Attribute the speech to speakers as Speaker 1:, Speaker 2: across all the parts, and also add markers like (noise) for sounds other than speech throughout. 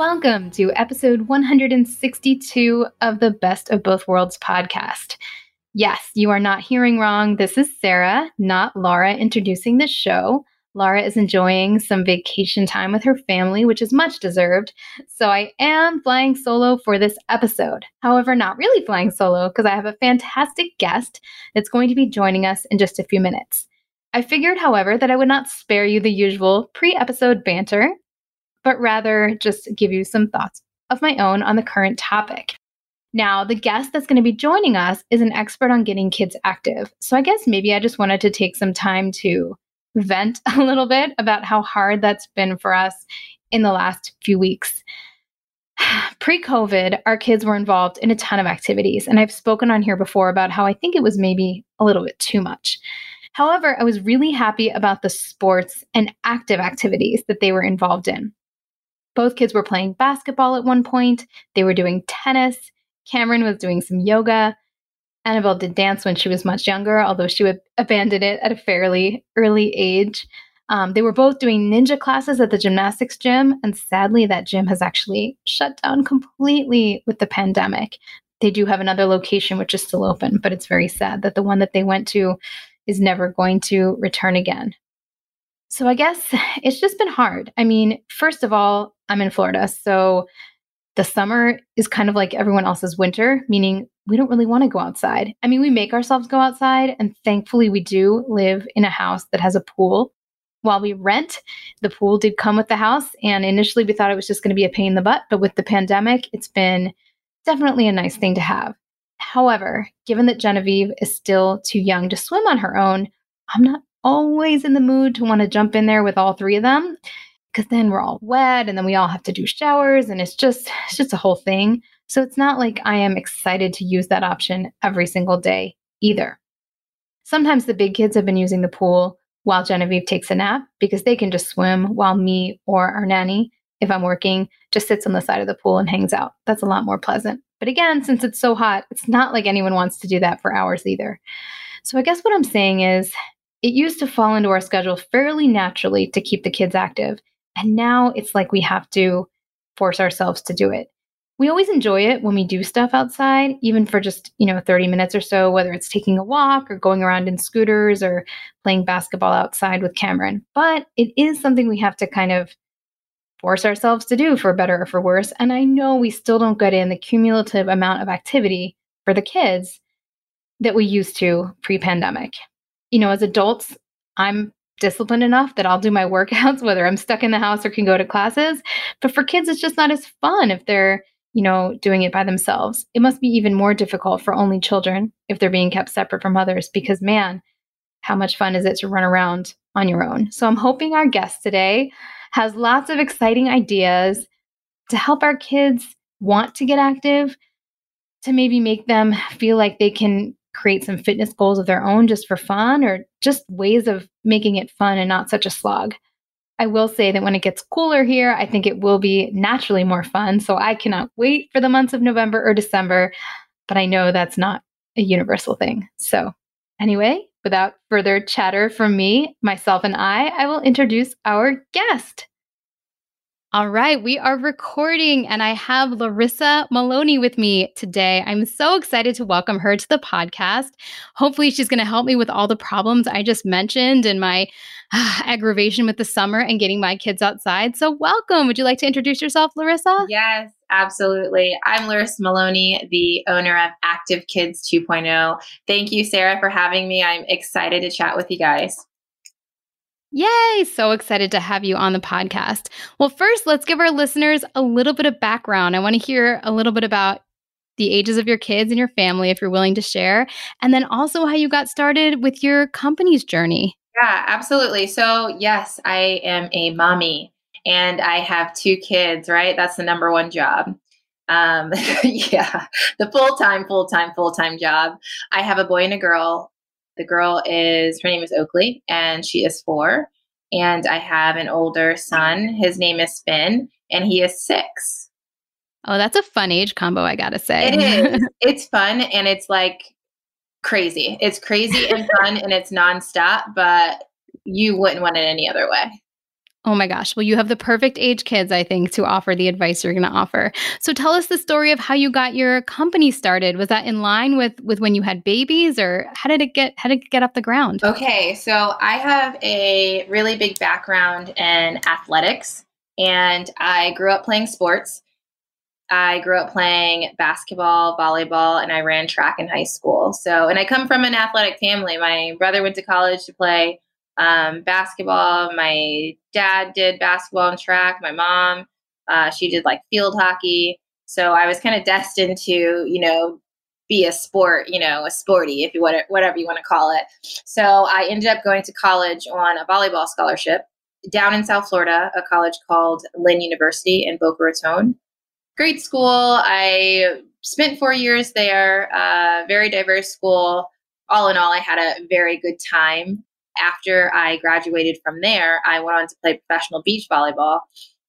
Speaker 1: Welcome to episode 162 of the Best of Both Worlds podcast. Yes, you are not hearing wrong. This is Sarah, not Laura, introducing the show. Laura is enjoying some vacation time with her family, which is much deserved. So I am flying solo for this episode. However, not really flying solo because I have a fantastic guest that's going to be joining us in just a few minutes. I figured, however, that I would not spare you the usual pre episode banter but rather just give you some thoughts of my own on the current topic. Now, the guest that's going to be joining us is an expert on getting kids active. So I guess maybe I just wanted to take some time to vent (laughs) a little bit about how hard that's been for us in the last few weeks. (sighs) Pre COVID, our kids were involved in a ton of activities, and I've spoken on here before about how I think it was maybe a little bit too much. However, I was really happy about the sports and active activities that they were involved in. Both kids were playing basketball at one point. They were doing tennis. Cameron was doing some yoga. Annabelle did dance when she was much younger, although she would abandon it at a fairly early age. Um, they were both doing ninja classes at the gymnastics gym, and sadly, that gym has actually shut down completely with the pandemic. They do have another location which is still open, but it's very sad that the one that they went to is never going to return again. So I guess it's just been hard. I mean, first of all, I'm in Florida. So the summer is kind of like everyone else's winter, meaning we don't really want to go outside. I mean, we make ourselves go outside, and thankfully, we do live in a house that has a pool. While we rent, the pool did come with the house. And initially, we thought it was just going to be a pain in the butt. But with the pandemic, it's been definitely a nice thing to have. However, given that Genevieve is still too young to swim on her own, I'm not always in the mood to want to jump in there with all three of them because then we're all wet and then we all have to do showers and it's just it's just a whole thing. So it's not like I am excited to use that option every single day either. Sometimes the big kids have been using the pool while Genevieve takes a nap because they can just swim while me or our nanny, if I'm working, just sits on the side of the pool and hangs out. That's a lot more pleasant. But again, since it's so hot, it's not like anyone wants to do that for hours either. So I guess what I'm saying is it used to fall into our schedule fairly naturally to keep the kids active. And now it's like we have to force ourselves to do it. We always enjoy it when we do stuff outside, even for just, you know, 30 minutes or so, whether it's taking a walk or going around in scooters or playing basketball outside with Cameron. But it is something we have to kind of force ourselves to do for better or for worse. And I know we still don't get in the cumulative amount of activity for the kids that we used to pre pandemic you know, as adults, I'm disciplined enough that I'll do my (laughs) workouts, whether I'm stuck in the house or can go to classes. But for kids, it's just not as fun if they're, you know, doing it by themselves. It must be even more difficult for only children if they're being kept separate from others because, man, how much fun is it to run around on your own? So I'm hoping our guest today has lots of exciting ideas to help our kids want to get active, to maybe make them feel like they can create some fitness goals of their own just for fun or just ways of making it fun and not such a slog. I will say that when it gets cooler here, I think it will be naturally more fun. So I cannot wait for the months of November or December, but I know that's not a universal thing. So, anyway, without further chatter from me, myself, and I, I will introduce our guest. All right, we are recording, and I have Larissa Maloney with me today. I'm so excited to welcome her to the podcast. Hopefully, she's going to help me with all the problems I just mentioned and my uh, (sighs) aggravation with the summer and getting my kids outside. So, welcome. Would you like to introduce yourself, Larissa?
Speaker 2: Yes, absolutely. I'm Larissa Maloney, the owner of Active Kids 2.0. Thank you, Sarah, for having me. I'm excited to chat with you guys.
Speaker 1: Yay! So excited to have you on the podcast. Well, first, let's give our listeners a little bit of background. I want to hear a little bit about the ages of your kids and your family, if you're willing to share, and then also how you got started with your company's journey.
Speaker 2: Yeah, absolutely. So, yes, I am a mommy and I have two kids, right? That's the number one job. Um, (laughs) yeah, the full time, full time, full time job. I have a boy and a girl. The girl is, her name is Oakley, and she is four. And I have an older son. His name is Finn, and he is six.
Speaker 1: Oh, that's a fun age combo, I gotta say.
Speaker 2: It is. (laughs) it's fun and it's like crazy. It's crazy and fun and it's nonstop, but you wouldn't want it any other way.
Speaker 1: Oh my gosh. Well, you have the perfect age kids, I think, to offer the advice you're going to offer. So tell us the story of how you got your company started. Was that in line with with when you had babies or how did it get how did it get off the ground?
Speaker 2: Okay, so I have a really big background in athletics and I grew up playing sports. I grew up playing basketball, volleyball, and I ran track in high school. So, and I come from an athletic family. My brother went to college to play um, basketball. My dad did basketball and track. My mom, uh, she did like field hockey. So I was kind of destined to, you know, be a sport, you know, a sporty, if you whatever you want to call it. So I ended up going to college on a volleyball scholarship down in South Florida, a college called Lynn University in Boca Raton great school. I spent four years there, uh, very diverse school. All in all, I had a very good time. After I graduated from there, I went on to play professional beach volleyball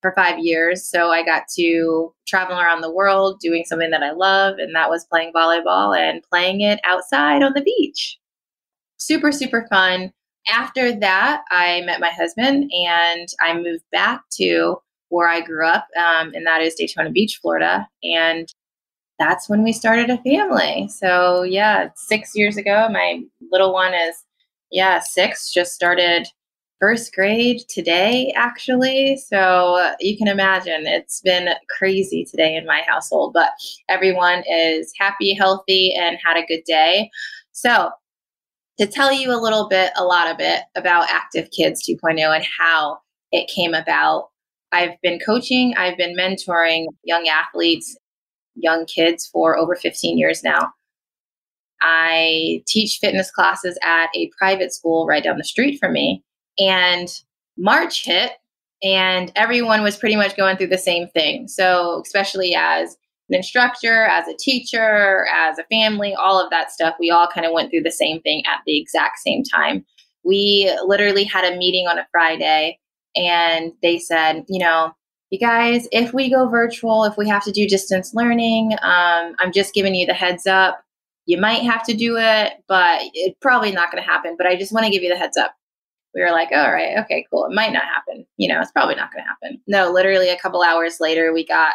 Speaker 2: for five years. So I got to travel around the world doing something that I love, and that was playing volleyball and playing it outside on the beach. Super, super fun. After that, I met my husband and I moved back to where I grew up, um, and that is Daytona Beach, Florida. And that's when we started a family. So, yeah, six years ago, my little one is, yeah, six, just started first grade today, actually. So, uh, you can imagine it's been crazy today in my household, but everyone is happy, healthy, and had a good day. So, to tell you a little bit, a lot of it about Active Kids 2.0 and how it came about, I've been coaching, I've been mentoring young athletes, young kids for over 15 years now. I teach fitness classes at a private school right down the street from me. And March hit, and everyone was pretty much going through the same thing. So, especially as an instructor, as a teacher, as a family, all of that stuff, we all kind of went through the same thing at the exact same time. We literally had a meeting on a Friday and they said, you know, you guys, if we go virtual, if we have to do distance learning, um, I'm just giving you the heads up. You might have to do it, but it's probably not going to happen. But I just want to give you the heads up. We were like, all right, okay, cool. It might not happen. You know, it's probably not going to happen. No, literally a couple hours later, we got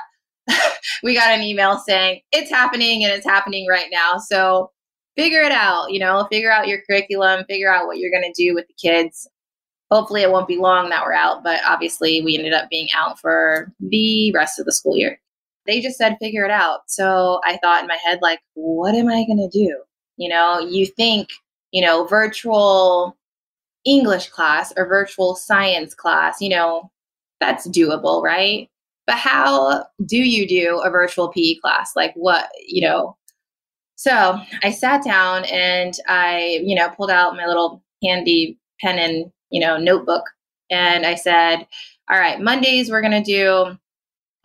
Speaker 2: (laughs) we got an email saying it's happening and it's happening right now. So figure it out. You know, figure out your curriculum, figure out what you're going to do with the kids hopefully it won't be long that we're out, but obviously we ended up being out for the rest of the school year. They just said figure it out. So I thought in my head, like, what am I going to do? You know, you think, you know, virtual English class or virtual science class, you know, that's doable, right? But how do you do a virtual PE class? Like, what, you know? So I sat down and I, you know, pulled out my little handy pen and you know, notebook. And I said, all right, Mondays we're going to do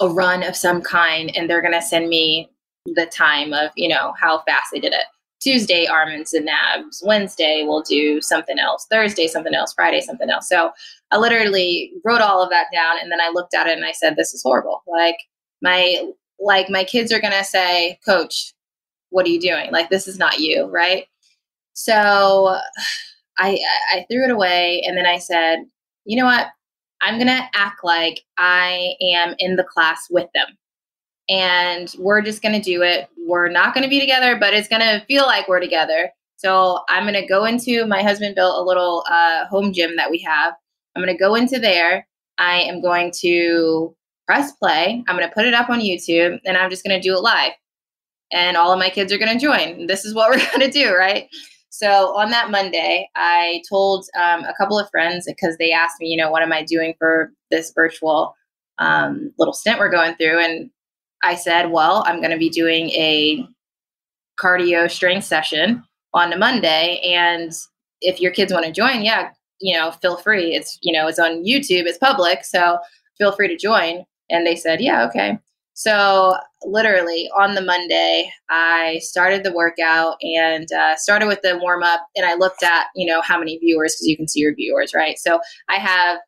Speaker 2: a run of some kind and they're going to send me the time of, you know, how fast they did it. Tuesday, arms and nabs. Wednesday, we'll do something else. Thursday, something else. Friday, something else. So I literally wrote all of that down and then I looked at it and I said, this is horrible. Like my, like my kids are going to say, coach, what are you doing? Like, this is not you. Right. So (sighs) I, I threw it away and then I said, you know what? I'm going to act like I am in the class with them. And we're just going to do it. We're not going to be together, but it's going to feel like we're together. So I'm going to go into my husband built a little uh, home gym that we have. I'm going to go into there. I am going to press play. I'm going to put it up on YouTube and I'm just going to do it live. And all of my kids are going to join. This is what (laughs) we're going to do, right? So on that Monday, I told um, a couple of friends because they asked me, you know, what am I doing for this virtual um, little stint we're going through? And I said, well, I'm going to be doing a cardio strength session on a Monday. And if your kids want to join, yeah, you know, feel free. It's, you know, it's on YouTube, it's public. So feel free to join. And they said, yeah, okay. So, literally on the Monday, I started the workout and uh, started with the warm up. And I looked at, you know, how many viewers, because you can see your viewers, right? So, I have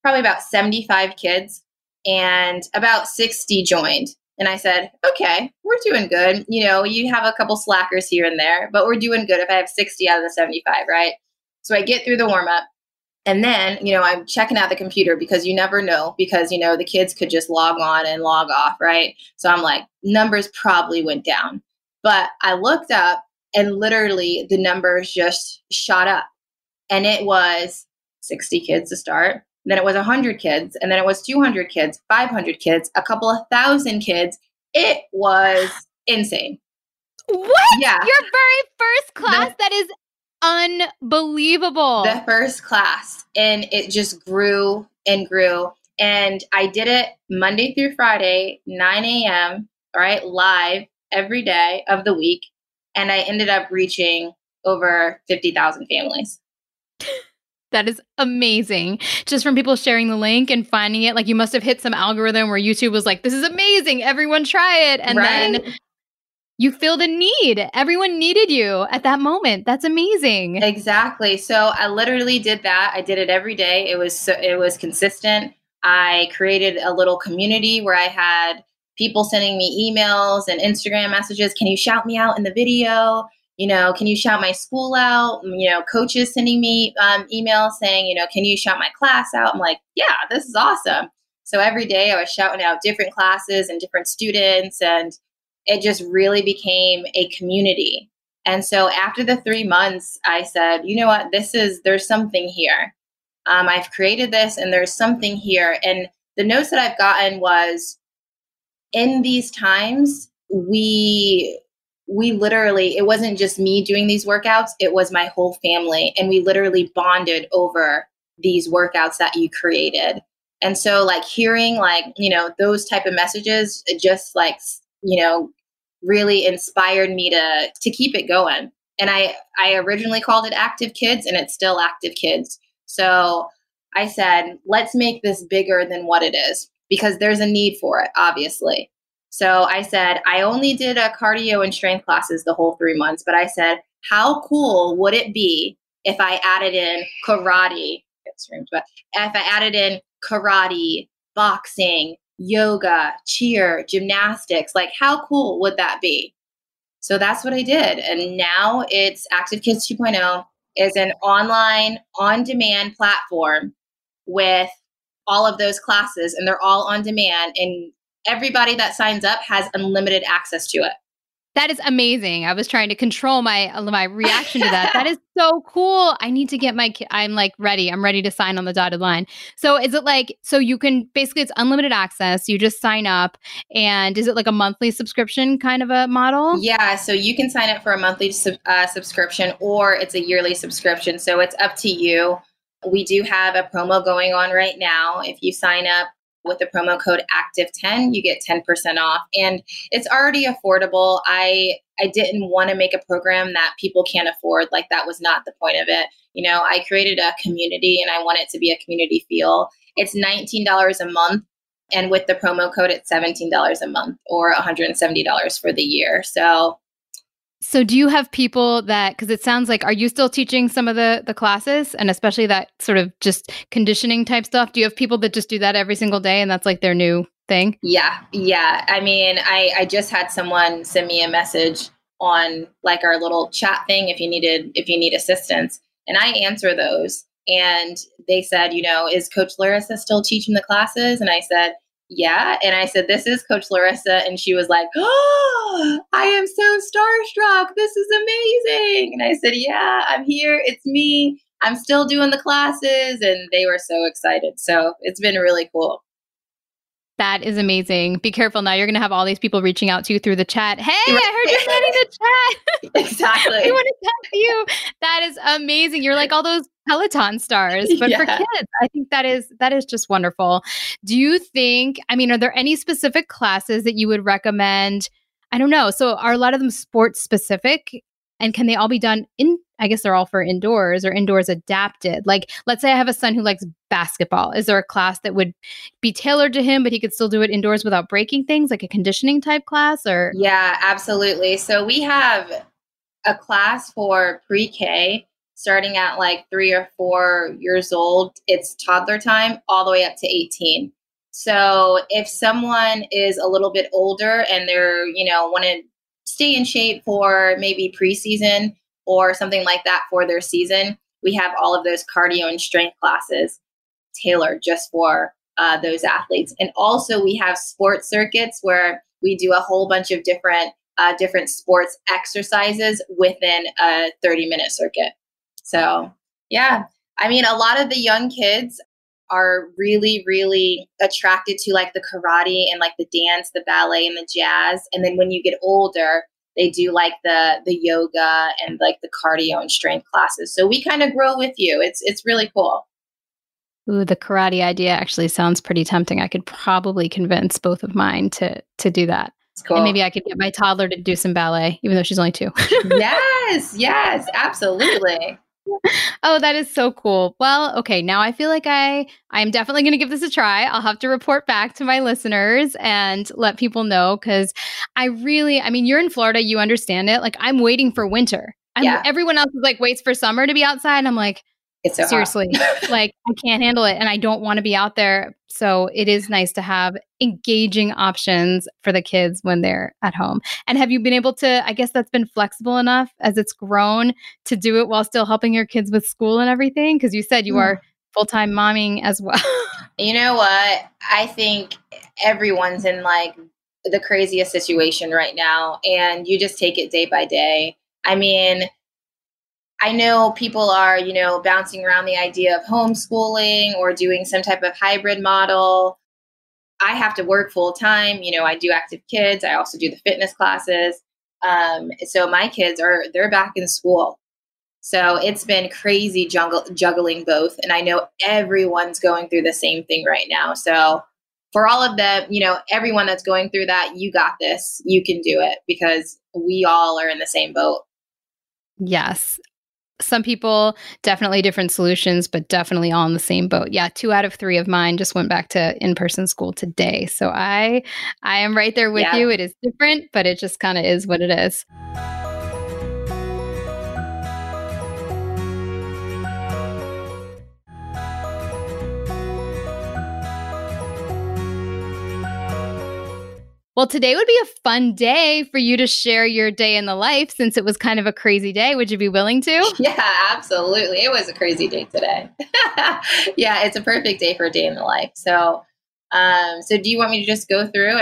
Speaker 2: probably about 75 kids and about 60 joined. And I said, okay, we're doing good. You know, you have a couple slackers here and there, but we're doing good if I have 60 out of the 75, right? So I get through the warm up and then, you know, I'm checking out the computer because you never know because, you know, the kids could just log on and log off, right? So I'm like, numbers probably went down. But I looked up and literally the numbers just shot up. And it was 60 kids to start. Then it was 100 kids. And then it was 200 kids, 500 kids, a couple of thousand kids. It was insane.
Speaker 1: What? Yeah. Your very first class the, that is unbelievable.
Speaker 2: The first class. And it just grew and grew. And I did it Monday through Friday, 9 a.m., all right, live every day of the week. And I ended up reaching over 50,000 families. (laughs)
Speaker 1: That is amazing. Just from people sharing the link and finding it, like you must have hit some algorithm where YouTube was like, this is amazing. Everyone try it. And right? then you feel the need. Everyone needed you at that moment. That's amazing.
Speaker 2: Exactly. So I literally did that. I did it every day. It was so, it was consistent. I created a little community where I had people sending me emails and Instagram messages. Can you shout me out in the video? You know, can you shout my school out? You know, coaches sending me um, emails saying, you know, can you shout my class out? I'm like, yeah, this is awesome. So every day I was shouting out different classes and different students and it just really became a community. And so after the three months, I said, you know what, this is, there's something here. Um, I've created this and there's something here. And the notes that I've gotten was in these times, we, we literally, it wasn't just me doing these workouts, it was my whole family. And we literally bonded over these workouts that you created. And so like hearing like, you know, those type of messages it just like you know, really inspired me to to keep it going. And I I originally called it Active Kids and it's still Active Kids. So I said, let's make this bigger than what it is because there's a need for it, obviously. So I said, I only did a cardio and strength classes the whole three months, but I said, how cool would it be if I added in karate? But if I added in karate, boxing, yoga, cheer, gymnastics. Like, how cool would that be? So that's what I did. And now it's Active Kids 2.0 is an online, on demand platform with all of those classes, and they're all on demand. And everybody that signs up has unlimited access to it.
Speaker 1: That is amazing. I was trying to control my uh, my reaction to that. that is so cool. I need to get my I'm like ready. I'm ready to sign on the dotted line. So is it like so you can basically it's unlimited access. You just sign up and is it like a monthly subscription kind of a model?
Speaker 2: Yeah, so you can sign up for a monthly sub, uh, subscription or it's a yearly subscription. So it's up to you. We do have a promo going on right now. If you sign up with the promo code active10 you get 10% off. And it's already affordable. I i didn't want to make a program that people can't afford. Like that was not the point of it. You know i created a community and i want it to be a community feel. It's $19 a month and with the promo code it's $17 a month or $170 for the year. So
Speaker 1: so do you have people that cuz it sounds like are you still teaching some of the the classes and especially that sort of just conditioning type stuff? Do you have people that just do that every single day and that's like their new thing?
Speaker 2: Yeah. Yeah. I mean, I I just had someone send me a message on like our little chat thing if you needed if you need assistance and I answer those and they said, you know, is coach Larissa still teaching the classes? And I said, yeah. And I said, This is Coach Larissa. And she was like, Oh, I am so starstruck. This is amazing. And I said, Yeah, I'm here. It's me. I'm still doing the classes. And they were so excited. So it's been really cool.
Speaker 1: That is amazing. Be careful now. You're going to have all these people reaching out to you through the chat. Hey, I heard you're (laughs) getting the chat. (laughs)
Speaker 2: exactly.
Speaker 1: I want to tell you. That is amazing. You're like all those Peloton stars, (laughs) but yeah. for kids. I think that is that is just wonderful. Do you think, I mean, are there any specific classes that you would recommend? I don't know. So are a lot of them sports specific? And can they all be done in I guess they're all for indoors or indoors adapted. Like, let's say I have a son who likes basketball. Is there a class that would be tailored to him, but he could still do it indoors without breaking things, like a conditioning type class? Or
Speaker 2: yeah, absolutely. So we have a class for pre-K starting at like three or four years old. It's toddler time all the way up to 18. So if someone is a little bit older and they're, you know, want to stay in shape for maybe preseason or something like that for their season, we have all of those cardio and strength classes tailored just for uh, those athletes. And also, we have sports circuits where we do a whole bunch of different uh, different sports exercises within a 30 minute circuit. So, yeah, I mean, a lot of the young kids are really, really attracted to like the karate and like the dance, the ballet, and the jazz. And then when you get older, they do like the the yoga and like the cardio and strength classes. So we kind of grow with you. It's it's really cool.
Speaker 1: Ooh, the karate idea actually sounds pretty tempting. I could probably convince both of mine to to do that. Cool. And maybe I could get my toddler to do some ballet, even though she's only two. (laughs)
Speaker 2: yes, yes, absolutely
Speaker 1: oh, that is so cool. Well, okay, now I feel like I I'm definitely going to give this a try. I'll have to report back to my listeners and let people know cuz I really I mean, you're in Florida, you understand it. Like I'm waiting for winter. I'm, yeah. everyone else is like waits for summer to be outside and I'm like it's so seriously like i can't handle it and i don't want to be out there so it is nice to have engaging options for the kids when they're at home. And have you been able to i guess that's been flexible enough as it's grown to do it while still helping your kids with school and everything? Because you said you mm. are full-time momming as well. (laughs)
Speaker 2: You know what? I think everyone's in like the craziest situation right now and you just take it day by day. I mean I know people are, you know, bouncing around the idea of homeschooling or doing some type of hybrid model. I have to work full time. You know, I do active kids. I also do the fitness classes. Um, so my kids are they're back in school. So it's been crazy jungle, juggling both, and I know everyone's going through the same thing right now. So for all of them, you know, everyone that's going through that, you got this. You can do it because we all are in the same boat.
Speaker 1: Yes some people definitely different solutions but definitely all in the same boat. Yeah two out of three of mine just went back to in-person school today. So i i am right there with yeah. you. It is different but it just kind of is what it is Well, today would be a fun day for you to share your day in the life since it was kind of a crazy day. Would you be willing to? (laughs)
Speaker 2: Yeah, absolutely. It was a crazy day today. (laughs) yeah, it's a perfect day for a day in the life. So, um, so do you want me to just go through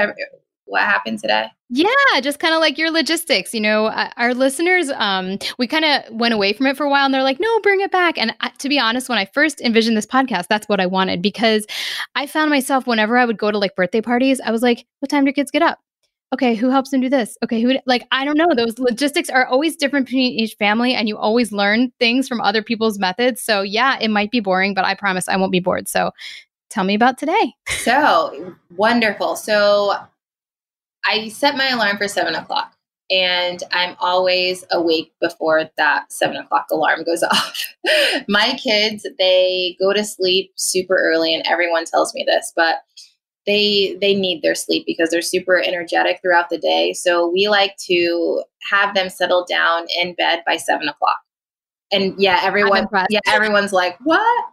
Speaker 2: what happened today?
Speaker 1: Yeah, just kind of like your logistics. You know, our listeners, um, we kind of went away from it for a while and they're like, no, bring it back. And I, to be honest, when I first envisioned this podcast, that's what I wanted because I found myself whenever I would go to like birthday parties, I was like, what time do kids get up? Okay, who helps them do this? Okay, who like I don't know. Those logistics are always different between each family, and you always learn things from other people's methods. So yeah, it might be boring, but I promise I won't be bored. So tell me about today.
Speaker 2: So wonderful. So I set my alarm for seven o'clock and I'm always awake before that seven o'clock alarm goes (laughs) off. my kids, they go to sleep super early and everyone tells me this, but they they need their sleep because they're super energetic throughout the day. So we like to have them settle down in bed by seven o'clock. And yeah, everyone yeah, everyone's like, what?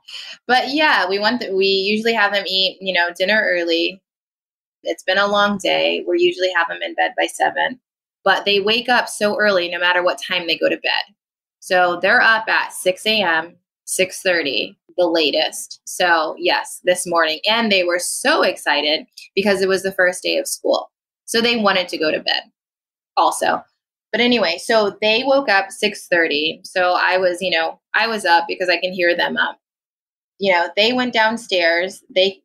Speaker 2: But yeah, we want the, we usually have them eat, you know, dinner early it's been a long day. We usually have them in bed by seven, but they wake up so early no matter what time they go to bed. So they're up at 6 a.m., 6:30, the latest. So yes, this morning. And they were so excited because it was the first day of school. So they wanted to go to bed also. But anyway, so they woke up 6:30. So I was, you know, I was up because I can hear them up. You know, they went downstairs. They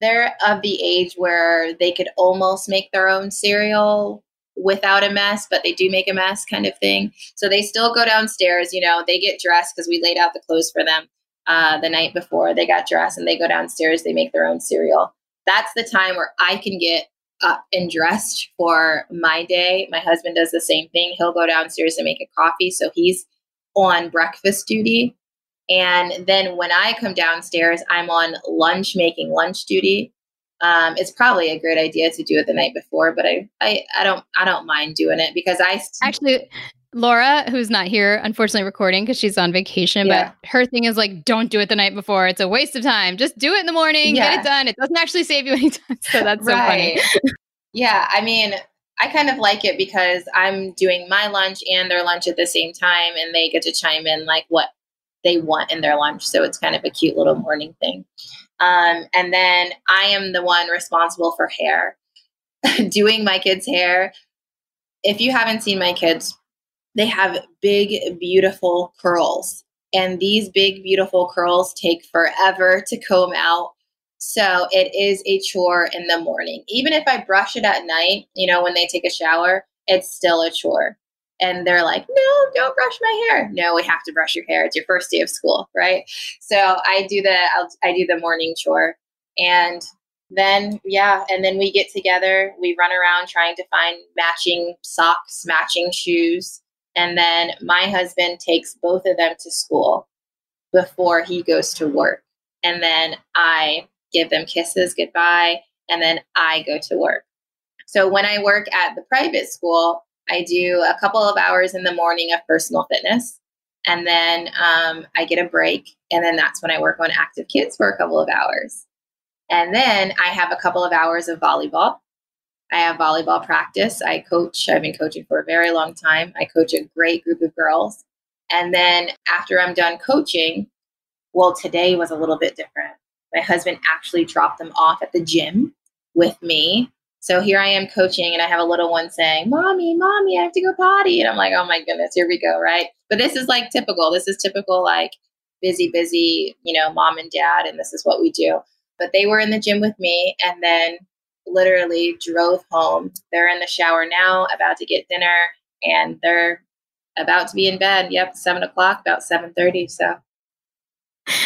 Speaker 2: they're of the age where they could almost make their own cereal without a mess, but they do make a mess kind of thing. So they still go downstairs, you know, they get dressed because we laid out the clothes for them uh, the night before. They got dressed and they go downstairs, they make their own cereal. That's the time where I can get up and dressed for my day. My husband does the same thing. He'll go downstairs and make a coffee. So he's on breakfast duty. And then when I come downstairs, I'm on lunch making lunch duty. Um, it's probably a great idea to do it the night before, but I, I, I don't, I don't mind doing it because I
Speaker 1: actually, Laura, who's not here, unfortunately recording because she's on vacation, yeah. but her thing is like, don't do it the night before. It's a waste of time. Just do it in the morning, yeah. get it done. It doesn't actually save you any time. (laughs) So that's right. so funny.
Speaker 2: yeah. I mean, I kind of like it because I'm doing my lunch and their lunch at the same time, and they get to chime in like what they want in their lunch. So it's kind of a cute little morning thing. Um, and then I am the one responsible for hair, (laughs) doing my kids' hair. If you haven't seen my kids, they have big, beautiful curls. And these big, beautiful curls take forever to comb out. So it is a chore in the morning. Even if I brush it at night, you know, when they take a shower, it's still a chore. And they're like, no, don't brush my hair. No, we have to brush your hair. It's your first day of school, right? So I do the I'll, I do the morning chore, and then yeah, and then we get together. We run around trying to find matching socks, matching shoes, and then my husband takes both of them to school before he goes to work. And then I give them kisses goodbye, and then I go to work. So when I work at the private school, I do a couple of hours in the morning of personal fitness, and then um, I get a break, and then that's when I work on active kids for a couple of hours. And then I have a couple of hours of volleyball. I have volleyball practice. I coach. I've been coaching for a very long time. I coach a great group of girls. And then after I'm done coaching, well, today was a little bit different. My husband actually dropped them off at the gym with me. So here I am coaching, and I have a little one saying, Mommy, Mommy, I have to go potty. And I'm like, Oh my goodness, here we go, right? But this is like typical. This is typical, like busy, busy, you know, mom and dad, and this is what we do. But they were in the gym with me, and then literally drove home. They're in the shower now, about to get dinner, and they're about to be in bed. Yep, seven o'clock, about seven thirty. So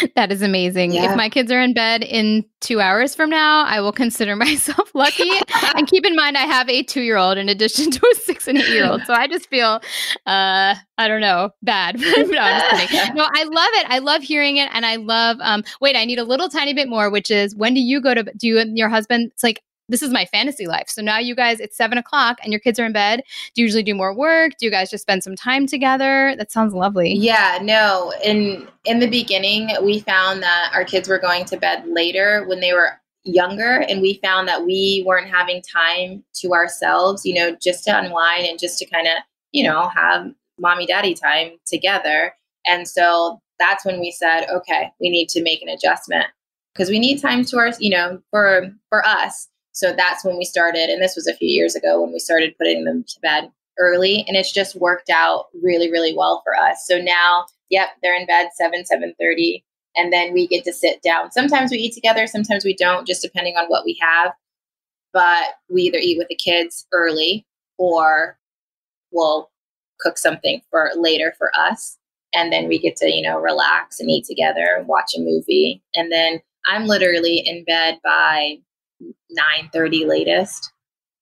Speaker 2: (laughs)
Speaker 1: that is amazing. Yeah. If my kids are in bed in two hours from now, I will consider (laughs) myself lucky. and keep in mind, I have a two year old in addition (laughs) to a six and eight year old. So I just feel, uh, I don't know, bad. no, I'm just. No, I love it. I love hearing it. And I love, um, wait, I need a little tiny bit more, which is when do you go to, do you and your husband, it's like, this is my fantasy life. So now you guys, it's seven o'clock and your kids are in bed. Do you usually do more work? Do you guys just spend some time together? That sounds lovely.
Speaker 2: Yeah, no. In in the beginning, we found that our kids were going to bed later when they were younger and we found that we weren't having time to ourselves, you know, just to unwind and just to kind of, you know, have mommy daddy time together. And so that's when we said, okay, we need to make an adjustment because we need time to our, you know, for for us so that's when we started. And this was a few years ago when we started putting them to bed early. And it's just worked out really, really well for us. So now, yep, they're in bed 7, 7.30. And then we get to sit down. Sometimes we eat together, sometimes we don't, just depending on what we have. But we either eat with the kids early or we'll cook something for later for us. And then we get to, you know, relax and eat together and watch a movie. And then I'm literally in bed by 9:30 latest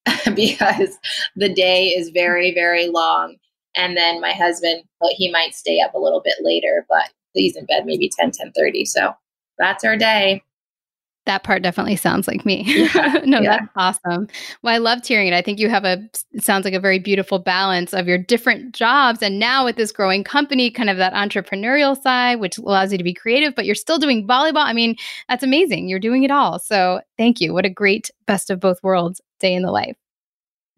Speaker 2: (laughs) because the day is very very long. And then my husband he might stay up a little bit later but he's in bed maybe 10 10:30 so that's our day
Speaker 1: that part definitely sounds like me. Yeah, (laughs) no, yeah. that's awesome. Well, I loved hearing it. I think you have a, it sounds like a very beautiful balance of your different jobs. And now with this growing company, kind of that entrepreneurial side, which allows you to be creative, but you're still doing volleyball. I mean, that's amazing. You're doing it all. So thank you. What a great best of both worlds day in the life.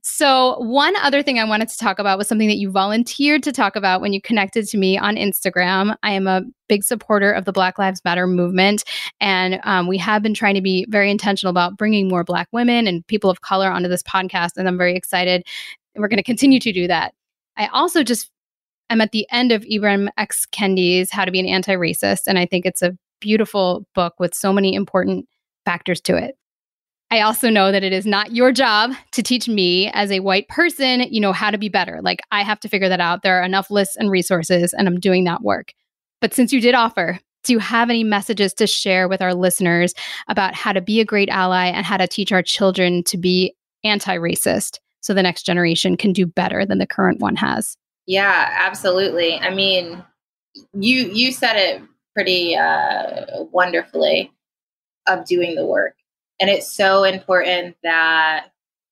Speaker 1: So, one other thing I wanted to talk about was something that you volunteered to talk about when you connected to me on Instagram. I am a big supporter of the Black Lives Matter movement, and um, we have been trying to be very intentional about bringing more Black women and people of color onto this podcast. And I'm very excited. We're going to continue to do that. I also just I'm at the end of Ibram X. Kendi's How to Be an Anti Racist, and I think it's a beautiful book with so many important factors to it. I also know that it is not your job to teach me as a white person, you know, how to be better. Like I have to figure that out. There are enough lists and resources, and I'm doing that work. But since you did offer, do you have any messages to share with our listeners about how to be a great ally and how to teach our children to be anti racist so the next generation can do better than the current one has.
Speaker 2: Yeah, absolutely. I mean, you you said it pretty uh, wonderfully of doing the work, and it's so important that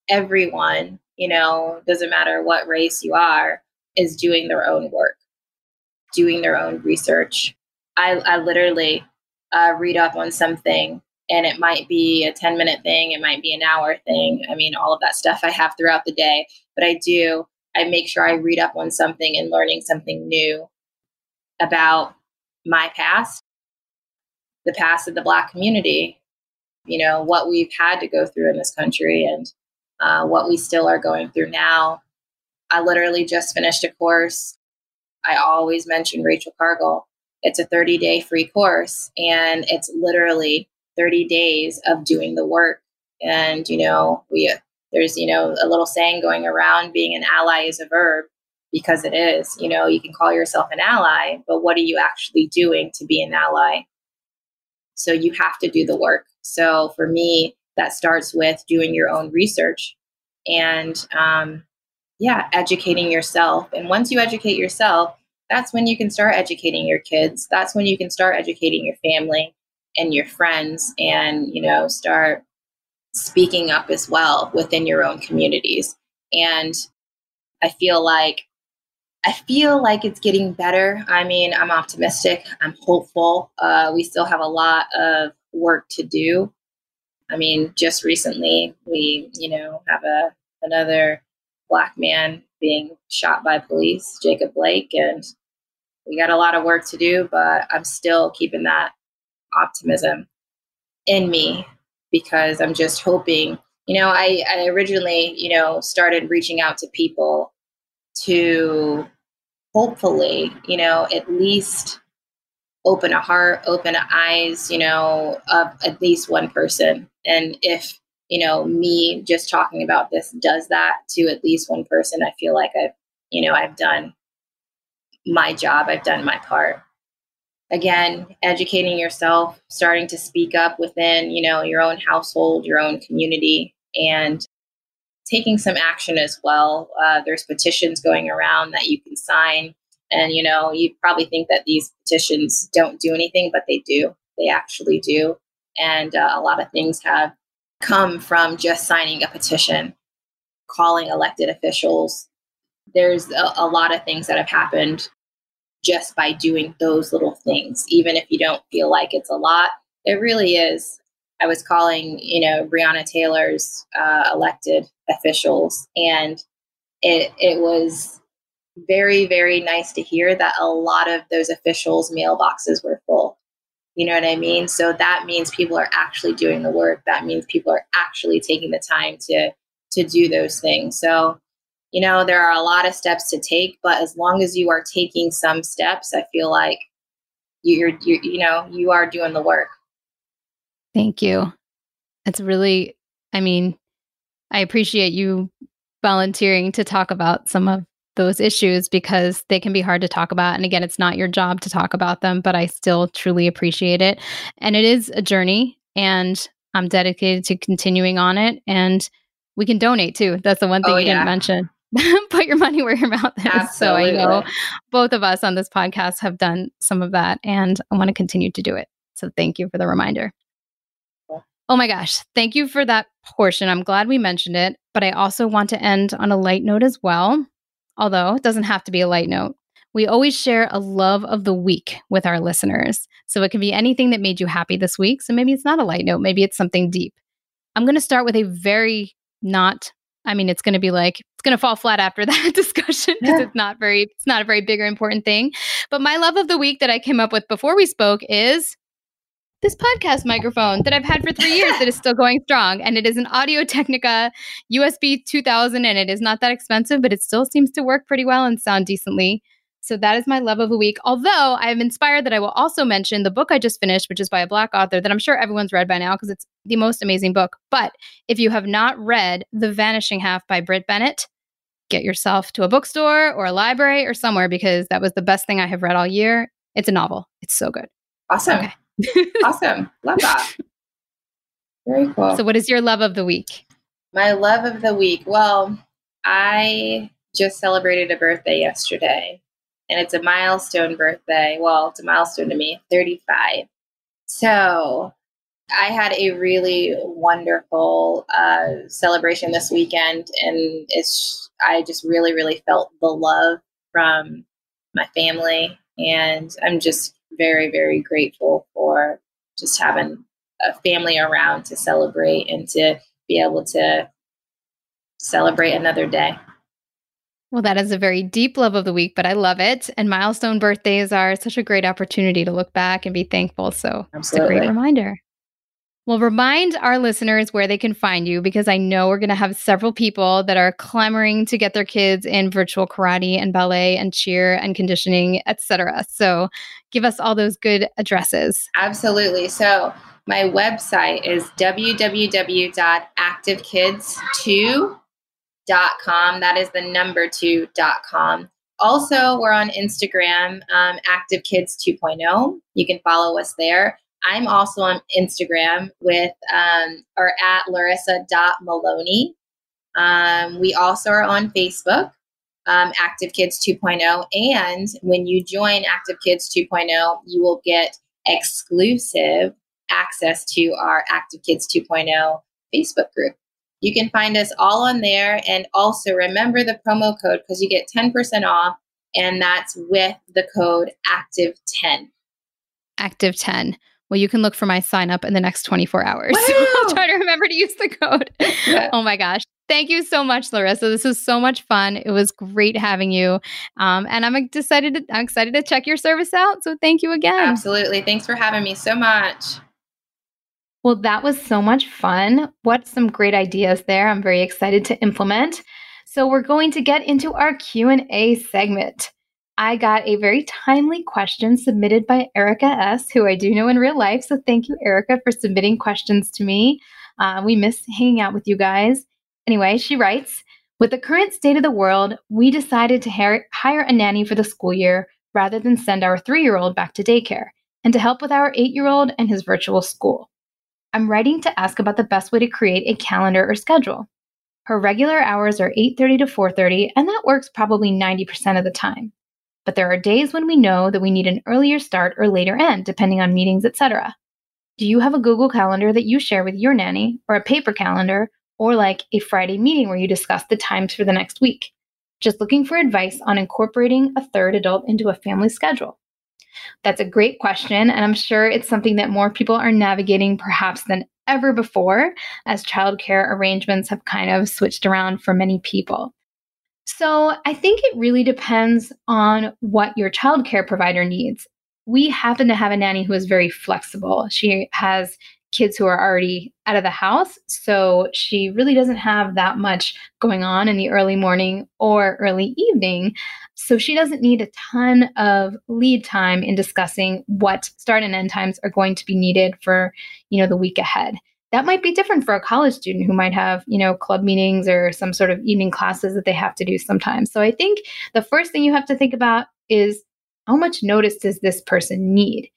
Speaker 2: everyone, you know, doesn't matter what race you are, is doing their own work, doing their own research. I, I literally uh, read up on something and it might be a 10 minute thing it might be an hour thing i mean all of that stuff i have throughout the day but i do i make sure i read up on something and learning something new about my past the past of the black community you know what we've had to go through in this country and uh, what we still are going through now i literally just finished a course i always mention rachel cargle it's a 30 day free course and it's literally 30 days of doing the work. And, you know, we, there's, you know, a little saying going around being an ally is a verb because it is. You know, you can call yourself an ally, but what are you actually doing to be an ally? So you have to do the work. So for me, that starts with doing your own research and, um, yeah, educating yourself. And once you educate yourself, that's when you can start educating your kids. That's when you can start educating your family and your friends and, you know, start speaking up as well within your own communities. And I feel like I feel like it's getting better. I mean, I'm optimistic. I'm hopeful. Uh, we still have a lot of work to do. I mean, just recently we, you know, have a another black man being shot by police, Jacob Blake, and we got a lot of work to do. But I'm still keeping that optimism in me because I'm just hoping, you know, I, I originally, you know, started reaching out to people to hopefully, you know, at least open a heart, open eyes, you know, of at least one person. And if, you know, me just talking about this does that to at least one person, I feel like I've, you know, I've done my job, I've done my part again educating yourself starting to speak up within you know your own household your own community and taking some action as well uh, there's petitions going around that you can sign and you know you probably think that these petitions don't do anything but they do they actually do and uh, a lot of things have come from just signing a petition calling elected officials there's a, a lot of things that have happened just by doing those little things, even if you don't feel like it's a lot. It really is. I was calling, you know, Breonna Taylor's uh, elected officials, and it it was very very nice to hear that a lot of those officials' mailboxes were full. You know what I mean? So that means people are actually doing the work. That means people are actually taking the time to to do those things. So you know, there are a lot of steps to take, but as long as you are taking some steps, I feel like you're, you you know, you are doing the work.
Speaker 1: Thank you. It's really, I mean, I appreciate you volunteering to talk about some of those issues because they can be hard to talk about. And again, it's not your job to talk about them, but I still truly appreciate it. And it is a journey, and I'm dedicated to continuing on it. And we can donate too. That's the one thing oh, you yeah. didn't mention. (laughs) put your money where your mouth is. Absolutely. So I know both of us on this podcast have done some of that and I want to continue to do it. So thank you for the reminder. Oh my gosh. Thank you for that portion. I'm glad we mentioned it, but I also want to end on a light note as well. Although it doesn't have to be a light note. We always share a love of the week with our listeners. So it can be anything that made you happy this week. So maybe it's not a light note, maybe it's something deep. I'm going to start with a very not I mean, it's going to be like, it's going to fall flat after (laughs) that discussion because yeah. it's not very, it's not a very big or important thing. But my love of the week that I came up with before we spoke is this podcast microphone that I've had for three years that is still going strong. And it is an Audio Technica USB 2000, and it is not that expensive, but it still seems to work pretty well and sound decently. So that is my love of the week. Although I am inspired that I will also mention the book I just finished, which is by a black author that I'm sure everyone's read by now because it's the most amazing book. But if you have not read The Vanishing Half by Brit Bennett, get yourself to a bookstore or a library or somewhere because that was the best thing I have read all year. It's a novel. It's so good.
Speaker 2: Awesome. Okay. (laughs) awesome. Love that. Very cool.
Speaker 1: So what is your love of the week?
Speaker 2: My love of the week. Well, I just celebrated a birthday yesterday, and it's a milestone birthday. Well, it's a milestone to me 35. So I had a really wonderful uh, celebration this weekend, and it's I just really, really felt the love from my family, and I'm just very, very grateful for just having a family around to celebrate and to be able to celebrate another day.
Speaker 1: Well, that is a very deep love of the week, but I love it. And milestone birthdays are such a great opportunity to look back and be thankful. So Absolutely. it's a great reminder. Well, remind our listeners where they can find you because I know we're going to have several people that are clamoring to get their kids in virtual karate and ballet and cheer and conditioning, etc. So, give us all those good addresses.
Speaker 2: Absolutely. So, my website is www.activekids2.com. That is the number 2.com. Also, we're on Instagram, um, Active Kids 2.0. You can follow us there. I'm also on Instagram with um, or at larissa.maloney. Um, we also are on Facebook, um, Active Kids 2.0. And when you join Active Kids 2.0, you will get exclusive access to our Active Kids 2.0 Facebook group. You can find us all on there. And also remember the promo code because you get 10% off, and that's with the code ACTIVE10.
Speaker 1: Active 10. Well, you can look for my sign up in the next 24 hours. (laughs) So I'll try to remember to use the code. Yeah. Oh my gosh. Thank you so much, Larissa. This was so much fun. It was great having you. Um, and I'm excited to, I'm excited to check your service out. So thank you again.
Speaker 2: Absolutely. Thanks for having me so much.
Speaker 1: Well, that was so much fun. What some great ideas there. I'm very excited to implement. So we're going to get into our Q&A segment. I got a very timely question submitted by Erica S., who I do know in real life. So thank you, Erica, for submitting questions to me. Uh, we miss hanging out with you guys. Anyway, she writes With the current state of the world, we decided to hire, a nanny for the school year rather than send our three year old back to daycare and to help with our eight year old and his virtual school. I'm writing to ask about the best way to create a calendar or schedule. Her regular hours are 8:30 to 4:30 and that works probably 90% of the time but there are days when we know that we need an earlier start or later end, depending on meetings, etc. Do you have a Google Calendar that you share with your nanny, or a paper calendar, or like a Friday meeting where you discuss the times for the next week? Just looking for advice on incorporating a third adult into a family schedule. That's a great question, and I'm sure it's something that more people are navigating perhaps than ever before, as childcare arrangements have kind of switched around for many people. So I think it really depends on what your childcare provider needs. We happen to have a nanny who is very flexible. She has kids who are already out of the house. So she really doesn't have that much going on in the early morning or early evening. So she doesn't need a ton of lead time in discussing what start and end times are going to be needed for, you know, the week ahead that might be different for a college student who might have, you know, club meetings or some sort of evening classes that they have to do sometimes. So I think the first thing you have to think about is how much notice does this person need?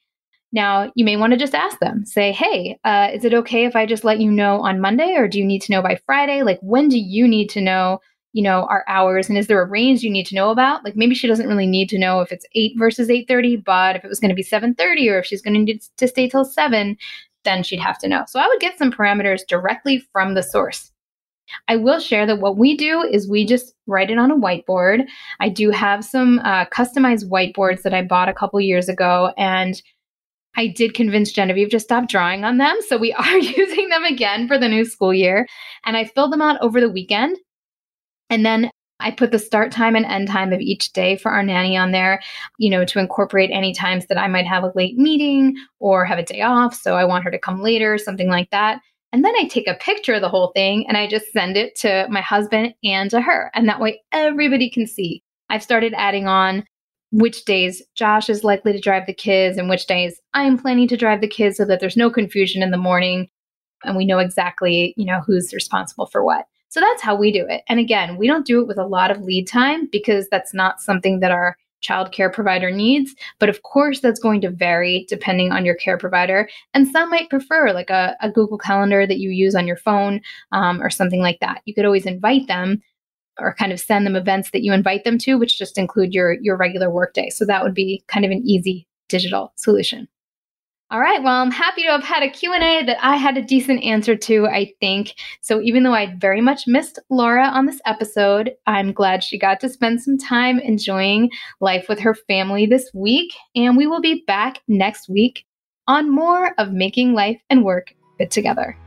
Speaker 1: Now, you may want to just ask them, say, hey, uh, is it okay if I just let you know on Monday or do you need to know by Friday? Like, when do you need to know, you know, our hours? And is there a range you need to know about? Like, maybe she doesn't really need to know if it's 8 versus 8.30, but if it was going to be 7.30 or if she's going to need to stay till 7, then she'd have to know. So I would get some parameters directly from the source. I will share that what we do is we just write it on a whiteboard. I do have some uh, customized whiteboards that I bought a couple years ago, and I did convince Genevieve to stop drawing on them. So we (laughs) are using them again for the new school year. And I filled them out over the weekend. And then I put the start time and end time of each day for our nanny on there, you know, to incorporate any times that I might have a late meeting or have a day off. So I want her to come later, something like that. And then I take a picture of the whole thing and I just send it to my husband and to her. And that way everybody can see. I've started adding on which days Josh is likely to drive the kids and which days I'm planning to drive the kids so that there's no confusion in the morning and we know exactly, you know, who's responsible for what. So that's how we do it. And again, we don't do it with a lot of lead time because that's not something that our child care provider needs. But of course, that's going to vary depending on your care provider. And some might prefer like a, a Google Calendar that you use on your phone um, or something like that. You could always invite them or kind of send them events that you invite them to, which just include your your regular workday. So that would be kind of an easy digital solution. All right, well, I'm happy to have had a Q&A that I had a decent answer to, I think. So even though I very much missed Laura on this episode, I'm glad she got to spend some time enjoying life with her family this week, and we will be back next week on more of making life and work fit together.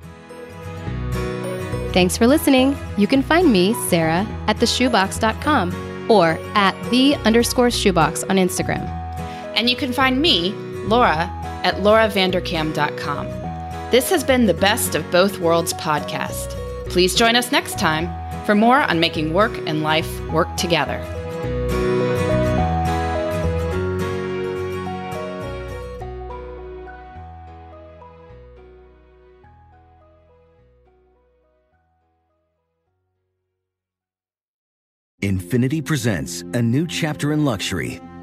Speaker 3: Thanks for listening. You can find me, Sarah, at theshoebox.com or at the underscore shoebox on Instagram.
Speaker 4: And you can find me, Laura, at lauravanderkam.com. This has been the Best of Both Worlds podcast. Please join us next time for more on making work and life work together.
Speaker 5: Infiniti presents a new chapter in luxury